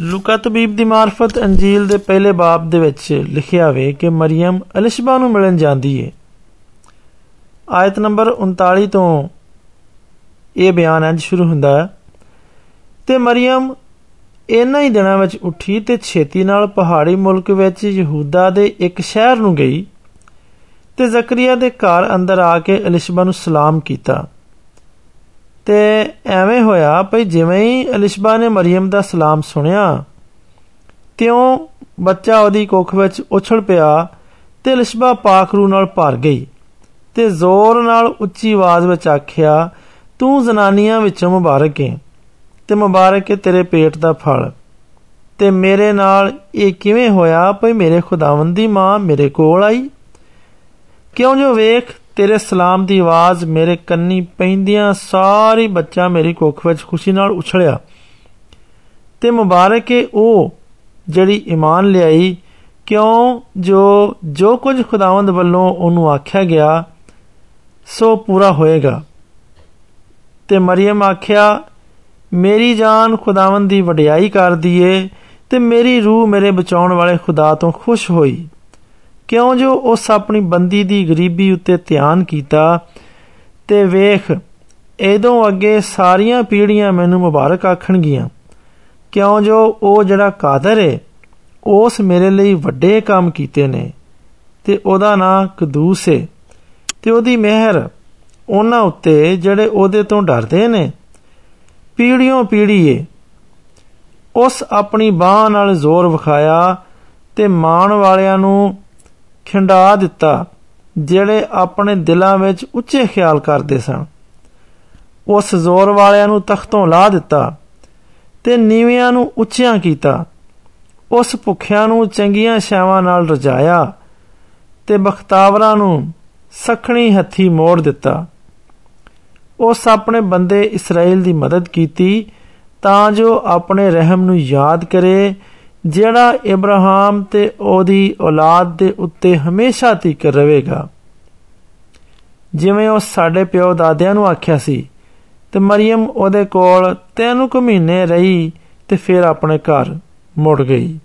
ਲੂਕਾ ਤਬੀਬ ਦੀ ਮਾਰਫਤ ਅੰਜੀਲ ਦੇ ਪਹਿਲੇ ਬਾਬ ਦੇ ਵਿੱਚ ਲਿਖਿਆ ਵੇ ਕਿ ਮਰੀਮ ਅਲਿਸ਼ਬਾ ਨੂੰ ਮਿਲਣ ਜਾਂਦੀ ਏ। ਆਇਤ ਨੰਬਰ 39 ਤੋਂ ਇਹ ਬਿਆਨ ਅੱਜ ਸ਼ੁਰੂ ਹੁੰਦਾ ਹੈ, ਤੇ ਮਰੀਮ ਇਨਾਂ ਹੀ ਦਿਨਾਂ ਵਿੱਚ ਉੱਠੀ ਤੇ ਛੇਤੀ ਨਾਲ ਪਹਾੜੀ ਮੁਲਕ ਵਿੱਚ ਯਹੂਦਾ ਦੇ ਇੱਕ ਸ਼ਹਿਰ ਨੂੰ ਗਈ ਤੇ ਜ਼ਕਰੀਆ ਦੇ ਘਰ ਅੰਦਰ ਆ ਕੇ ਅਲਿਸ਼ਬਾ ਨੂੰ ਸਲਾਮ ਕੀਤਾ। ਤੇ ਐਵੇਂ ਹੋਇਆ ਭਈ ਜਿਵੇਂ ਹੀ ਅਲਿਸ਼ਬਾ ਨੇ ਮਰੀਮ ਦਾ ਸਲਾਮ ਸੁਨਿਆ ਤਿਉਂ ਬੱਚਾ ਉਹਦੀ ਕੁੱਖ ਵਿੱਚ ਉਛਲ ਪਿਆ ਤੇ ਅਲਿਸ਼ਬਾ ਪਾਕ ਰੂ ਨਾਲ ਭਰ ਗਈ ਤੇ ਜ਼ੋਰ ਨਾਲ ਉੱਚੀ ਆਵਾਜ਼ ਵਿੱਚ ਆਖਿਆ, ਤੂੰ ਜ਼ਨਾਨੀਆਂ ਵਿੱਚੋਂ ਮੁਬਾਰਕ ਹੈ ਤੇ ਮੁਬਾਰਕ ਹੈ ਤੇਰੇ ਪੇਟ ਦਾ ਫਲ। ਤੇ ਮੇਰੇ ਨਾਲ ਇਹ ਕਿਵੇਂ ਹੋਇਆ ਭਈ ਮੇਰੇ ਖੁਦਾਵੰਦ ਦੀ ਮਾਂ ਮੇਰੇ ਕੋਲ ਆਈ? ਕਿਉਂ ਜੋ ਵੇਖ ਤੇਰੇ ਸਲਾਮ ਦੀ ਆਵਾਜ਼ ਮੇਰੇ ਕੰਨੀ ਪੈਂਦਿਆਂ, ਸਾਰੀ ਬੱਚਾ ਮੇਰੀ ਕੁੱਖ ਵਿੱਚ ਖੁਸ਼ੀ ਨਾਲ ਉਛਲਿਆ। ਤੇ ਮੁਬਾਰਕ ਹੈ ਉਹ ਜਿਹੜੀ ਈਮਾਨ ਲਿਆਈ। ਕਿਉਂ? ਜੋ ਜੋ ਕੁਝ ਖੁਦਾਵੰਦ ਵੱਲੋਂ ਉਹਨੂੰ ਆਖਿਆ ਗਿਆ, ਸੋ ਪੂਰਾ ਹੋਏਗਾ। ਤੇ ਮਰੀਮ ਆਖਿਆ, ਮੇਰੀ ਜਾਨ ਖੁਦਾਵੰਦ ਦੀ ਵਡਿਆਈ ਕਰਦੀ ਏ ਤੇ ਮੇਰੀ ਰੂਹ ਮੇਰੇ ਬਚਾਉਣ ਵਾਲੇ ਖੁਦਾ ਤੋਂ ਖੁਸ਼ ਹੋਈ। ਕਿਉਂ ਜੋ ਉਸ ਆਪਣੀ ਬੰਦੀ ਦੀ ਗਰੀਬੀ ਉੱਤੇ ਧਿਆਨ ਕੀਤਾ ਤੇ ਵੇਖ ਇਦੋਂ ਅੱਗੇ ਸਾਰੀਆਂ ਪੀੜ੍ਹੀਆਂ ਮੈਨੂੰ ਮੁਬਾਰਕ ਆਖਣਗੀਆਂ। ਕਿਉਂ ਜੋ ਉਹ ਜਿਹੜਾ ਕਾਦਰ ਏ, ਉਸ ਮੇਰੇ ਲਈ ਵੱਡੇ ਕੰਮ ਕੀਤੇ ਨੇ। ਤੇ ਉਹਦਾ ਨਾਂ ਕਦੂਸ ਏ। ਤੇ ਉਹਦੀ ਮਿਹਰ ਉਹਨਾਂ ਉੱਤੇ ਜਿਹੜੇ ਉਹਦੇ ਤੋਂ ਡਰਦੇ ਨੇ। ਪੀੜ੍ਹੀਆਂ ਪੀੜ੍ਹੀਏ ਉਸ ਆਪਣੀ ਬਾਹ ਨਾਲ ਜ਼ੋਰ ਵਿਖਾਇਆ ਤੇ ਮਾਣ ਵਾਲਿਆਂ ਨੂੰ ਖਿੰਡਾ ਦਿੱਤਾ, ਜਿਹੜੇ ਆਪਣੇ ਦਿਲਾਂ ਵਿੱਚ ਉੱਚੇ ਖਿਆਲ ਕਰਦੇ ਸਨ। ਉਸ ਜ਼ੋਰ ਵਾਲਿਆਂ ਨੂੰ ਤਖਤੋਂ ਲਾ ਦਿੱਤਾ ਤੇ ਨੀਵਿਆਂ ਨੂੰ ਉੱਚਿਆਂ ਕੀਤਾ। ਉਸ ਭੁੱਖਿਆਂ ਨੂੰ ਚੰਗੀਆਂ ਛਾਵਾਂ ਨਾਲ ਰਜਾਇਆ ਤੇ ਬਖਤਾਵਰਾਂ ਨੂੰ ਸਖਣੀ ਹੱਥੀ ਮੋੜ ਦਿੱਤਾ। ਉਸ ਆਪਣੇ ਬੰਦੇ ਇਸਰਾਇਲ ਦੀ ਮਦਦ ਕੀਤੀ ਤਾਂ ਜੋ ਆਪਣੇ ਰਹਿਮ ਨੂੰ ਯਾਦ ਕਰੇ ਜਿਹੜਾ ਇਬਰਾਹਿਮ ਤੇ ਉਹਦੀ ਔਲਾਦ ਦੇ ਉੱਤੇ ਹਮੇਸ਼ਾ ਤੀਕ ਰਹੇਗਾ। ਜਿਵੇਂ ਉਹ ਸਾਡੇ ਪਿਓ ਦਾਦਿਆਂ ਨੂੰ ਆਖਿਆ ਸੀ ਤੇ ਮਰੀਮ ਉਹਦੇ ਕੋਲ ਤਿੰਨ ਕੁ ਮਹੀਨੇ ਰਹੀ ਤੇ ਫਿਰ ਆਪਣੇ ਘਰ ਮੁੜ ਗਈ।